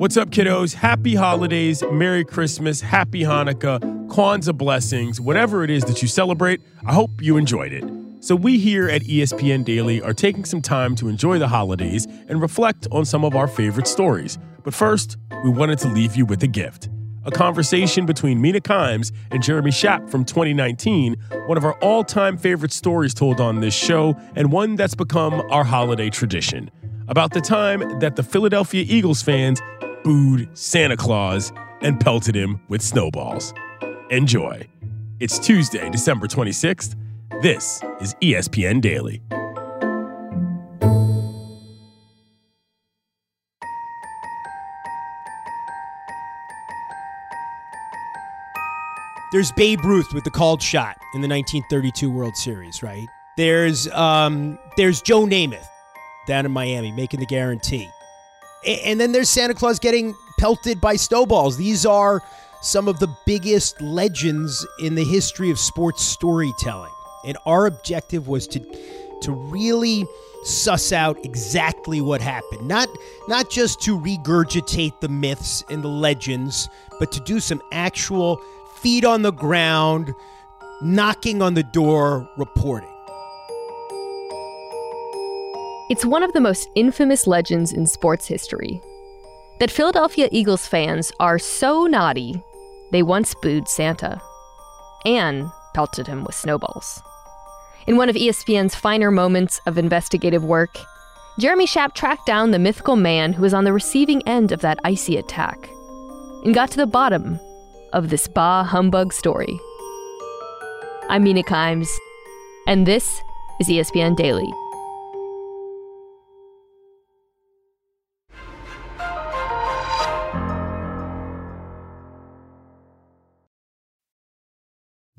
What's up, kiddos? Happy holidays, Merry Christmas, Happy Hanukkah, Kwanzaa blessings, whatever it is that you celebrate. I hope you enjoyed it. So, we here at ESPN Daily are taking some time to enjoy the holidays and reflect on some of our favorite stories. But first, we wanted to leave you with a gift a conversation between Mina Kimes and Jeremy Schaap from 2019, one of our all time favorite stories told on this show, and one that's become our holiday tradition. About the time that the Philadelphia Eagles fans booed Santa Claus and pelted him with snowballs. Enjoy. It's Tuesday, December 26th. This is ESPN Daily. There's Babe Ruth with the called shot in the 1932 World Series, right? There's um, there's Joe Namath down in Miami making the guarantee, and then there's Santa Claus getting pelted by snowballs. These are some of the biggest legends in the history of sports storytelling, and our objective was to to really suss out exactly what happened. Not not just to regurgitate the myths and the legends, but to do some actual feet on the ground, knocking on the door, reporting. It's one of the most infamous legends in sports history that Philadelphia Eagles fans are so naughty, they once booed Santa and pelted him with snowballs. In one of ESPN's finer moments of investigative work, Jeremy Schaap tracked down the mythical man who was on the receiving end of that icy attack and got to the bottom of this Bah Humbug story. I'm Mina Kimes, and this is ESPN Daily.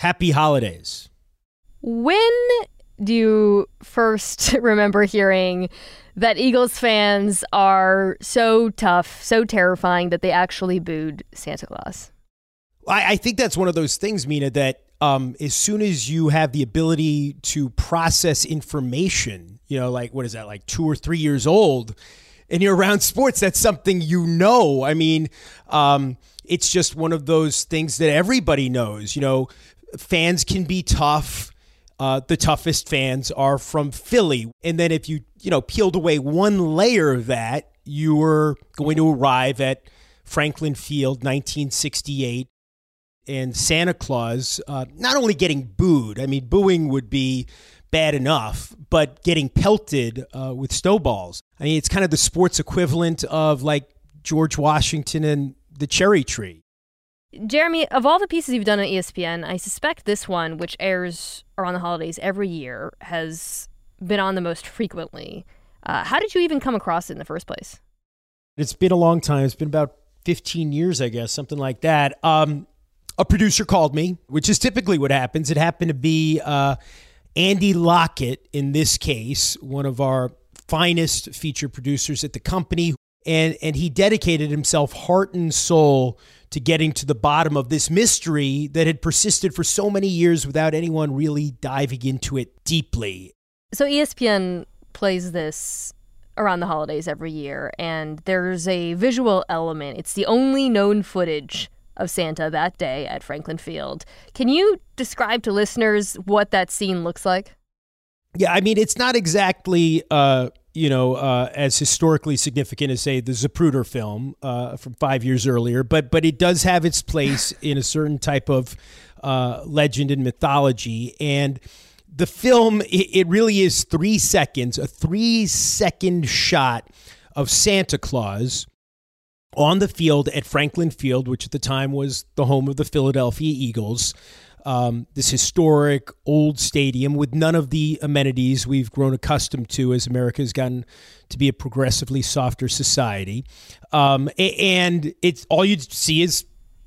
Happy holidays. When do you first remember hearing that Eagles fans are so tough, so terrifying that they actually booed Santa Claus? I, I think that's one of those things, Mina, that um, as soon as you have the ability to process information, you know, like what is that, like two or three years old, and you're around sports, that's something you know. I mean, um, it's just one of those things that everybody knows. You know, fans can be tough. Uh, the toughest fans are from Philly. And then if you, you know, peeled away one layer of that, you were going to arrive at Franklin Field, 1968, and Santa Claus uh, not only getting booed, I mean, booing would be bad enough, but getting pelted uh, with snowballs. I mean, it's kind of the sports equivalent of like George Washington and the cherry tree. Jeremy, of all the pieces you've done on ESPN, I suspect this one, which airs around the holidays every year, has been on the most frequently. Uh, how did you even come across it in the first place? It's been a long time. It's been about 15 years, I guess, something like that. Um, a producer called me, which is typically what happens. It happened to be uh, Andy Lockett, in this case, one of our finest feature producers at the company. And, and he dedicated himself heart and soul to getting to the bottom of this mystery that had persisted for so many years without anyone really diving into it deeply. So ESPN plays this around the holidays every year, and there's a visual element. It's the only known footage of Santa that day at Franklin Field. Can you describe to listeners what that scene looks like? Yeah, I mean, it's not exactly uh, you know, uh, as historically significant as say the Zapruder film uh, from five years earlier, but but it does have its place in a certain type of uh, legend and mythology. And the film, it, it really is three seconds, a three second shot of Santa Claus on the field at Franklin Field, which at the time was the home of the Philadelphia Eagles um, this historic old stadium with none of the amenities we've grown accustomed to as America has gotten to be a progressively softer society. Um, and it's all you see is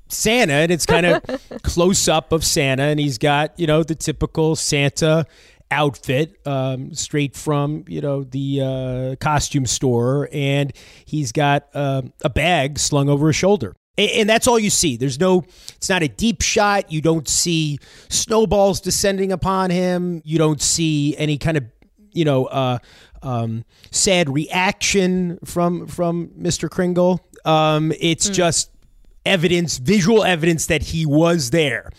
Santa, and it's kind of close up of Santa, and he's got you know the typical Santa outfit um, straight from you know the uh, costume store, and he's got uh, a bag slung over his shoulder. And that's all you see. There's no, it's not a deep shot. You don't see snowballs descending upon him. You don't see any kind of, you know, uh, um, sad reaction from from Mr. Kringle. Um, it's mm. just evidence, visual evidence that he was there.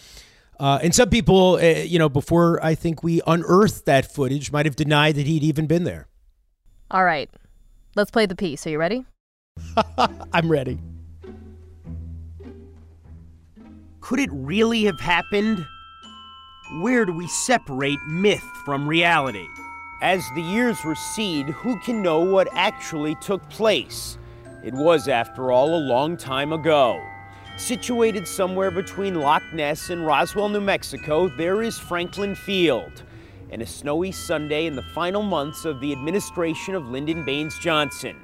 Uh, and some people, uh, you know, before I think we unearthed that footage, might have denied that he'd even been there. All right, let's play the piece. Are you ready? I'm ready. Could it really have happened? Where do we separate myth from reality? As the years recede, who can know what actually took place? It was, after all, a long time ago. Situated somewhere between Loch Ness and Roswell, New Mexico, there is Franklin Field. And a snowy Sunday in the final months of the administration of Lyndon Baines Johnson.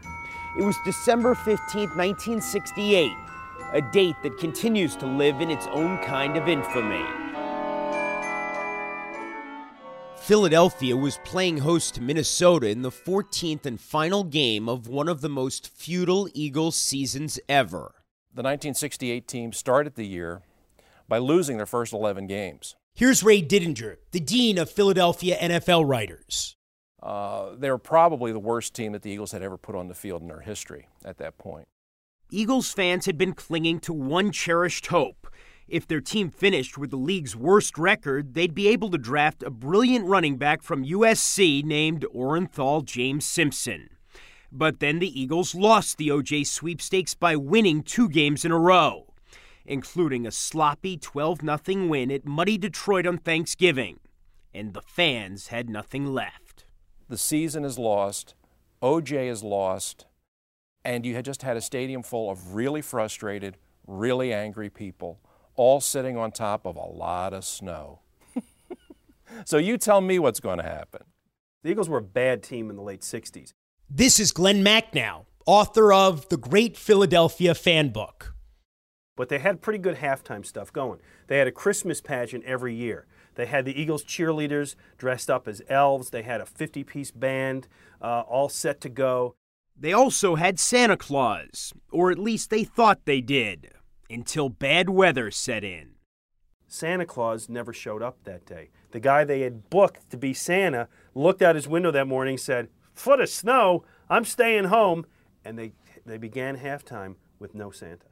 It was December 15, 1968 a date that continues to live in its own kind of infamy. Philadelphia was playing host to Minnesota in the 14th and final game of one of the most feudal Eagles seasons ever. The 1968 team started the year by losing their first 11 games. Here's Ray Didinger, the dean of Philadelphia NFL writers. Uh, they were probably the worst team that the Eagles had ever put on the field in their history at that point. Eagles fans had been clinging to one cherished hope. If their team finished with the league's worst record, they'd be able to draft a brilliant running back from USC named Orenthal James Simpson. But then the Eagles lost the OJ sweepstakes by winning two games in a row, including a sloppy 12 0 win at muddy Detroit on Thanksgiving. And the fans had nothing left. The season is lost. OJ is lost and you had just had a stadium full of really frustrated, really angry people, all sitting on top of a lot of snow. so you tell me what's going to happen. The Eagles were a bad team in the late 60s. This is Glenn Macnow, author of The Great Philadelphia Fan Book. But they had pretty good halftime stuff going. They had a Christmas pageant every year. They had the Eagles cheerleaders dressed up as elves. They had a 50 piece band uh, all set to go. They also had Santa Claus, or at least they thought they did, until bad weather set in. Santa Claus never showed up that day. The guy they had booked to be Santa looked out his window that morning said, Foot of snow, I'm staying home. And they, they began halftime with no Santa.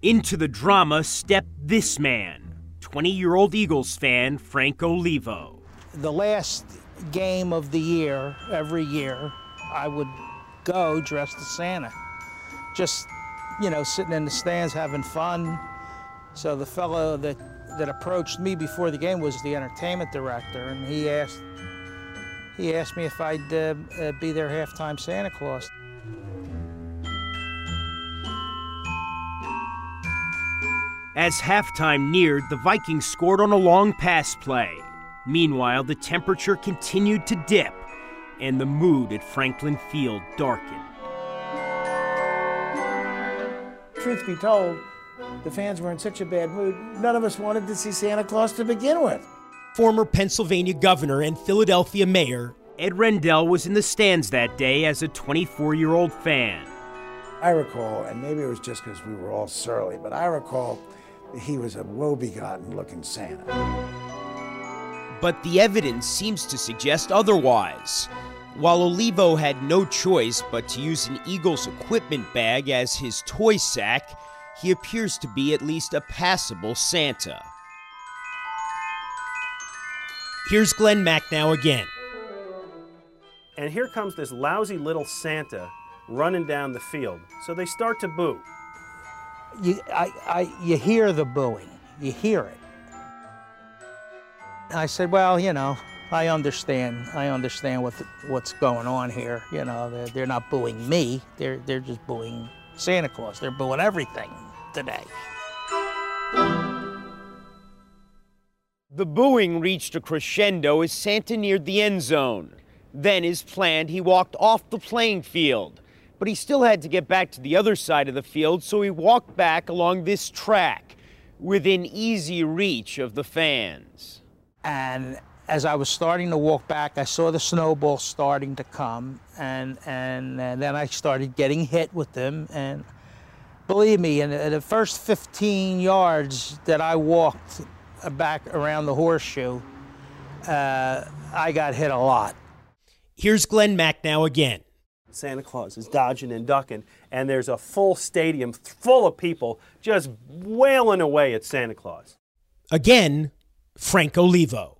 Into the drama stepped this man, 20 year old Eagles fan Frank Olivo. The last game of the year, every year, I would go dressed as Santa. Just, you know, sitting in the stands having fun. So the fellow that, that approached me before the game was the entertainment director, and he asked, he asked me if I'd uh, uh, be their halftime Santa Claus. As halftime neared, the Vikings scored on a long pass play. Meanwhile, the temperature continued to dip and the mood at Franklin Field darkened. Truth be told, the fans were in such a bad mood, none of us wanted to see Santa Claus to begin with. Former Pennsylvania governor and Philadelphia mayor Ed Rendell was in the stands that day as a 24 year old fan. I recall, and maybe it was just because we were all surly, but I recall he was a woe-begotten looking Santa. But the evidence seems to suggest otherwise. While Olivo had no choice but to use an Eagles equipment bag as his toy sack, he appears to be at least a passable Santa. Here's Glenn Macnow again. And here comes this lousy little Santa running down the field. So they start to boo. You, I, I, you hear the booing, you hear it. I said, well, you know, I understand. I understand what what's going on here. You know, they're, they're not booing me. They're they're just booing Santa Claus. They're booing everything today. The booing reached a crescendo as Santa neared the end zone. Then, as planned, he walked off the playing field. But he still had to get back to the other side of the field, so he walked back along this track within easy reach of the fans. And as I was starting to walk back, I saw the snowball starting to come, and and, and then I started getting hit with them. And believe me, in the first 15 yards that I walked back around the horseshoe, uh, I got hit a lot. Here's Glenn Macnow again. Santa Claus is dodging and ducking, and there's a full stadium full of people just wailing away at Santa Claus. Again, Frank Olivo.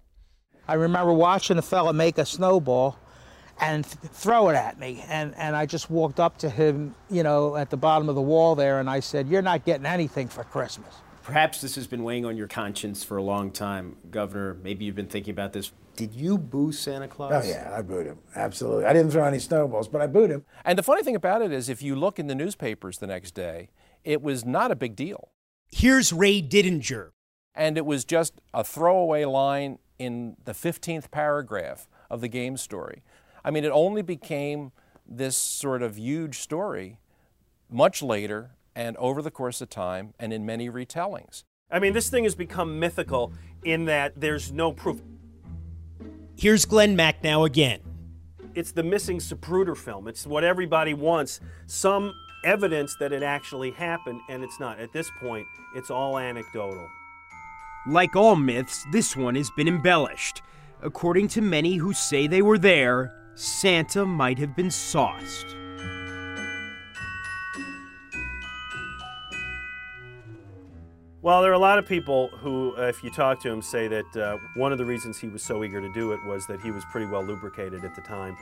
I remember watching a fella make a snowball and th- throw it at me. And, and I just walked up to him, you know, at the bottom of the wall there, and I said, You're not getting anything for Christmas. Perhaps this has been weighing on your conscience for a long time, Governor. Maybe you've been thinking about this. Did you boo Santa Claus? Oh, yeah, I booed him. Absolutely. I didn't throw any snowballs, but I booed him. And the funny thing about it is, if you look in the newspapers the next day, it was not a big deal. Here's Ray Didinger. And it was just a throwaway line in the 15th paragraph of the game story. I mean, it only became this sort of huge story much later and over the course of time and in many retellings. I mean, this thing has become mythical in that there's no proof. Here's Glenn Macnow again. It's the missing Zapruder film. It's what everybody wants some evidence that it actually happened, and it's not. At this point, it's all anecdotal. Like all myths, this one has been embellished. According to many who say they were there, Santa might have been sauced. Well, there are a lot of people who, uh, if you talk to him, say that uh, one of the reasons he was so eager to do it was that he was pretty well lubricated at the time.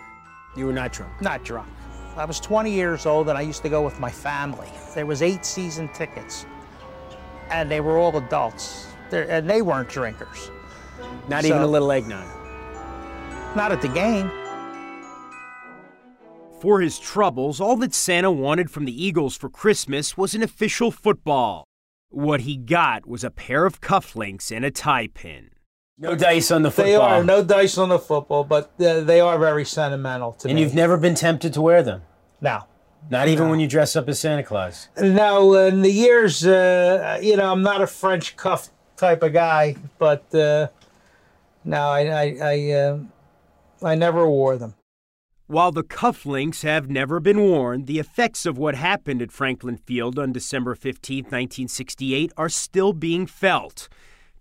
You were not drunk. Not drunk. I was 20 years old and I used to go with my family. There was eight season tickets, and they were all adults, They're, and they weren't drinkers. Not So- even a little eggnog. Not at the game. For his troubles, all that Santa wanted from the Eagles for Christmas was an official football. What he got was a pair of cufflinks and a tie pin. No dice on the football. They are no dice on the football, but uh, they are very sentimental to and me. And you've never been tempted to wear them? no. Not even when you dress up as Santa Claus? No, in the years, uh, you know, I'm not a French cuff type of guy, but uh, no, I, I, I, uh, I never wore them. While the cufflinks have never been worn, the effects of what happened at Franklin Field on December 15, 1968 are still being felt.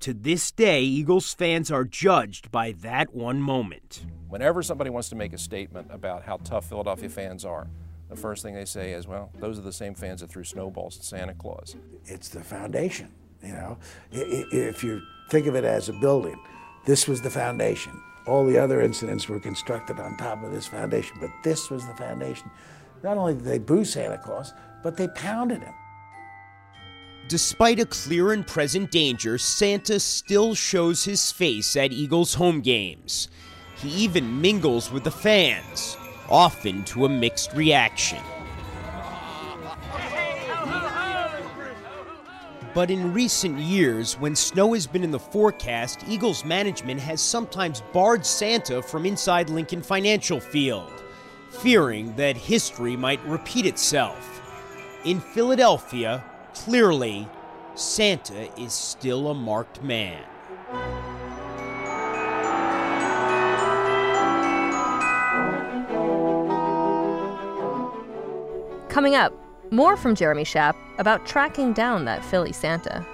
To this day, Eagles fans are judged by that one moment. Whenever somebody wants to make a statement about how tough Philadelphia fans are, the first thing they say is, well, those are the same fans that threw snowballs at Santa Claus. It's the foundation, you know. If you think of it as a building, this was the foundation. All the other incidents were constructed on top of this foundation, but this was the foundation. Not only did they boo Santa Claus, but they pounded him. Despite a clear and present danger, Santa still shows his face at Eagles home games. He even mingles with the fans, often to a mixed reaction. But in recent years, when snow has been in the forecast, Eagles management has sometimes barred Santa from inside Lincoln Financial Field, fearing that history might repeat itself. In Philadelphia, clearly, Santa is still a marked man. Coming up, more from Jeremy Schaap about tracking down that Philly Santa.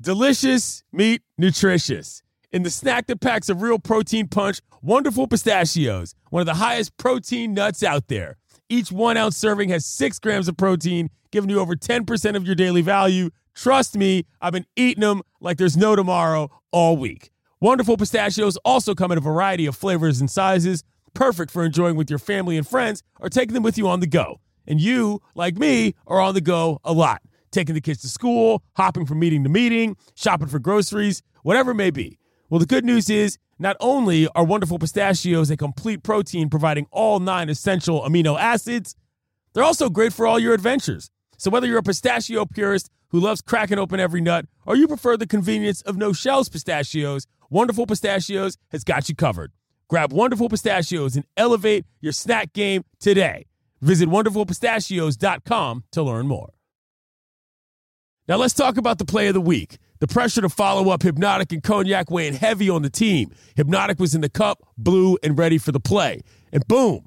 Delicious, meat, nutritious. In the snack that packs a real protein punch, Wonderful Pistachios, one of the highest protein nuts out there. Each one ounce serving has six grams of protein, giving you over 10% of your daily value. Trust me, I've been eating them like there's no tomorrow all week. Wonderful pistachios also come in a variety of flavors and sizes, perfect for enjoying with your family and friends or taking them with you on the go. And you, like me, are on the go a lot, taking the kids to school, hopping from meeting to meeting, shopping for groceries, whatever it may be. Well, the good news is not only are wonderful pistachios a complete protein providing all nine essential amino acids, they're also great for all your adventures. So whether you're a pistachio purist who loves cracking open every nut or you prefer the convenience of no shells pistachios, Wonderful Pistachios has got you covered. Grab Wonderful Pistachios and elevate your snack game today. Visit wonderfulpistachios.com to learn more. Now let's talk about the play of the week. The pressure to follow up Hpnotiq and Cognac weighing heavy on the team. Hpnotiq was in the cup, blue, and ready for the play. And boom,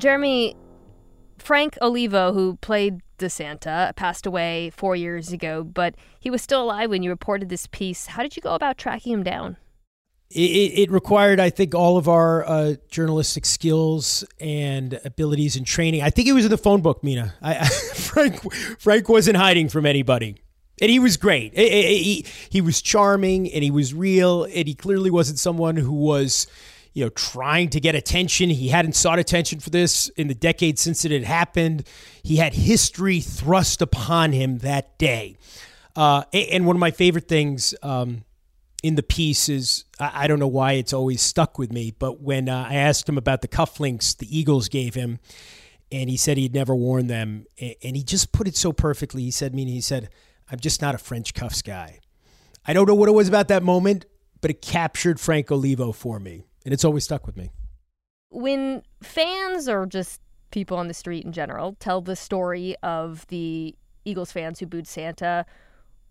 Jeremy, Frank Olivo, who played the Santa, passed away four years ago, but he was still alive when you reported this piece. How did you go about tracking him down? It, it required, I think, all of our uh, journalistic skills and abilities and training. I think it was in the phone book, Mina. I, I, Frank Frank wasn't hiding from anybody, and he was great. He, he was charming, and he was real, and he clearly wasn't someone who was you know, trying to get attention. He hadn't sought attention for this in the decades since it had happened. He had history thrust upon him that day. Uh, and one of my favorite things um, in the piece is I, don't know why it's always stuck with me, but when uh, I asked him about the cufflinks the Eagles gave him, and he said he'd never worn them, and he just put it so perfectly. He said, "Meaning, he said, I'm just not a French cuffs guy." I don't know what it was about that moment, but it captured Frank Olivo for me and it's always stuck with me. When fans or just people on the street in general tell the story of the Eagles fans who booed Santa,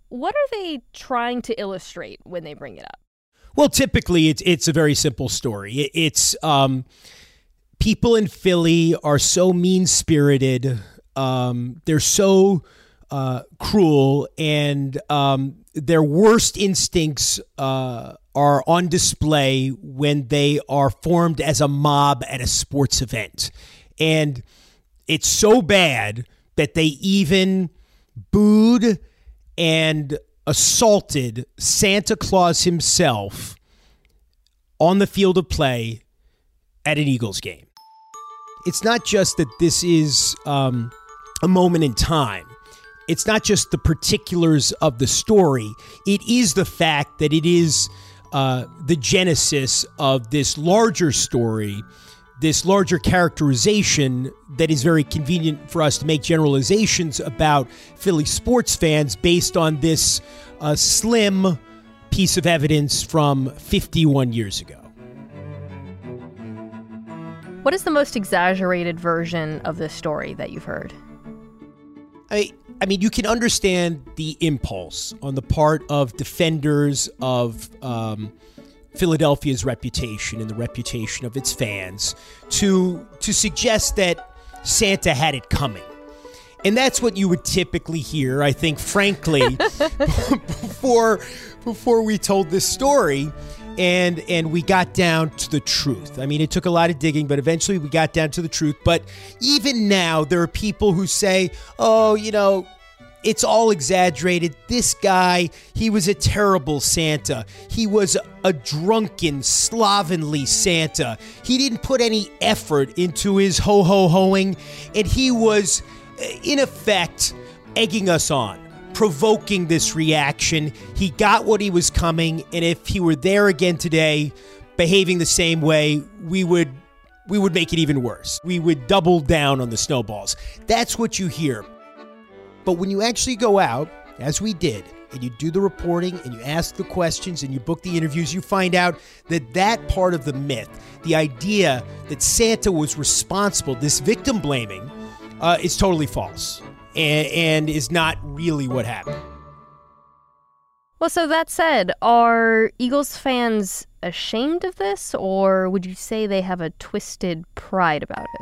what are they trying to illustrate when they bring it up? Well, typically it's it's a very simple story. It's um, people in Philly are so mean spirited. Um, they're so uh, cruel, and um, their worst instincts uh, are on display when they are formed as a mob at a sports event. And it's so bad that they even booed and assaulted Santa Claus himself on the field of play at an Eagles game. It's not just that this is um, a moment in time it's not just the particulars of the story, it is the fact that it is uh, the genesis of this larger story, this larger characterization that is very convenient for us to make generalizations about Philly sports fans based on this uh, slim piece of evidence from 51 years ago. What is the most exaggerated version of this story that you've heard? I I mean, you can understand the impulse on the part of defenders of um, Philadelphia's reputation and the reputation of its fans to to suggest that Santa had it coming. And that's what you would typically hear, I think, frankly, before before we told this story and and we got down to the truth. I mean, it took a lot of digging, but eventually we got down to the truth. But even now, there are people who say, "Oh, you know." It's all exaggerated. This guy, he was a terrible Santa. He was a drunken, slovenly Santa. He didn't put any effort into his ho ho hoing, and he was, in effect, egging us on provoking this reaction. He got what he was coming, and if he were there again today, behaving the same way, we would we would make it even worse. We would double down on the snowballs. That's what you hear. But when you actually go out, as we did, and you do the reporting and you ask the questions and you book the interviews, you find out that that part of the myth, the idea that Santa was responsible, this victim blaming, uh, is totally false. And, and is not really what happened. Well, so that said, are Eagles fans ashamed of this, or would you say they have a twisted pride about it?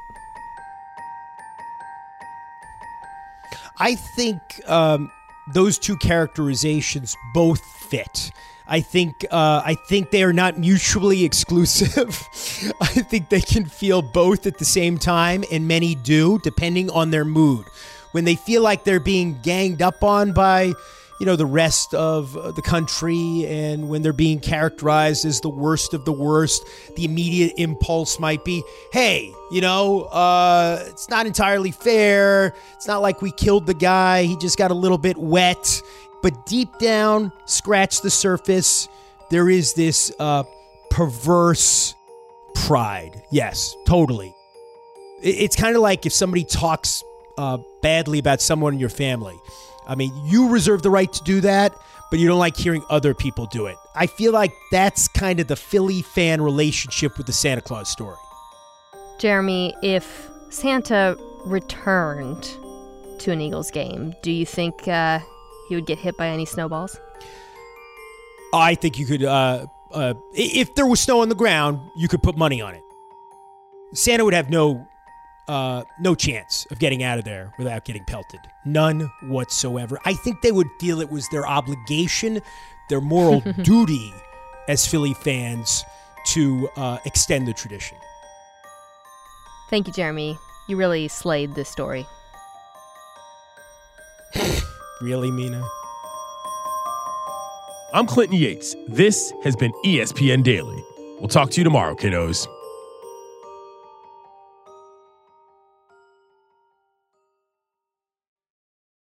I think um, those two characterizations both fit. I think uh, I think they are not mutually exclusive. I think they can feel both at the same time, and many do, depending on their mood. When they feel like they're being ganged up on by you know the rest of uh, the country and when they're being characterized as the worst of the worst the immediate impulse might be hey you know uh, it's not entirely fair. It's not like we killed the guy. He just got a little bit wet. But deep down scratch the surface there is this uh, perverse pride. Yes totally. It's kind of like if somebody talks uh, badly about someone in your family I mean, you reserve the right to do that, but you don't like hearing other people do it. I feel like that's kind of the Philly fan relationship with the Santa Claus story. Jeremy, if Santa returned to an Eagles game, do you think uh, he would get hit by any snowballs? I think you could, uh, uh, if there was snow on the ground, you could put money on it. Santa would have no uh, no chance of getting out of there without getting pelted. None whatsoever. I think they would feel it was their obligation, their moral duty as Philly fans to uh, extend the tradition. Thank you, Jeremy. You really slayed this story. really, Mina? I'm Clinton Yates. This has been ESPN Daily. We'll talk to you tomorrow, kiddos.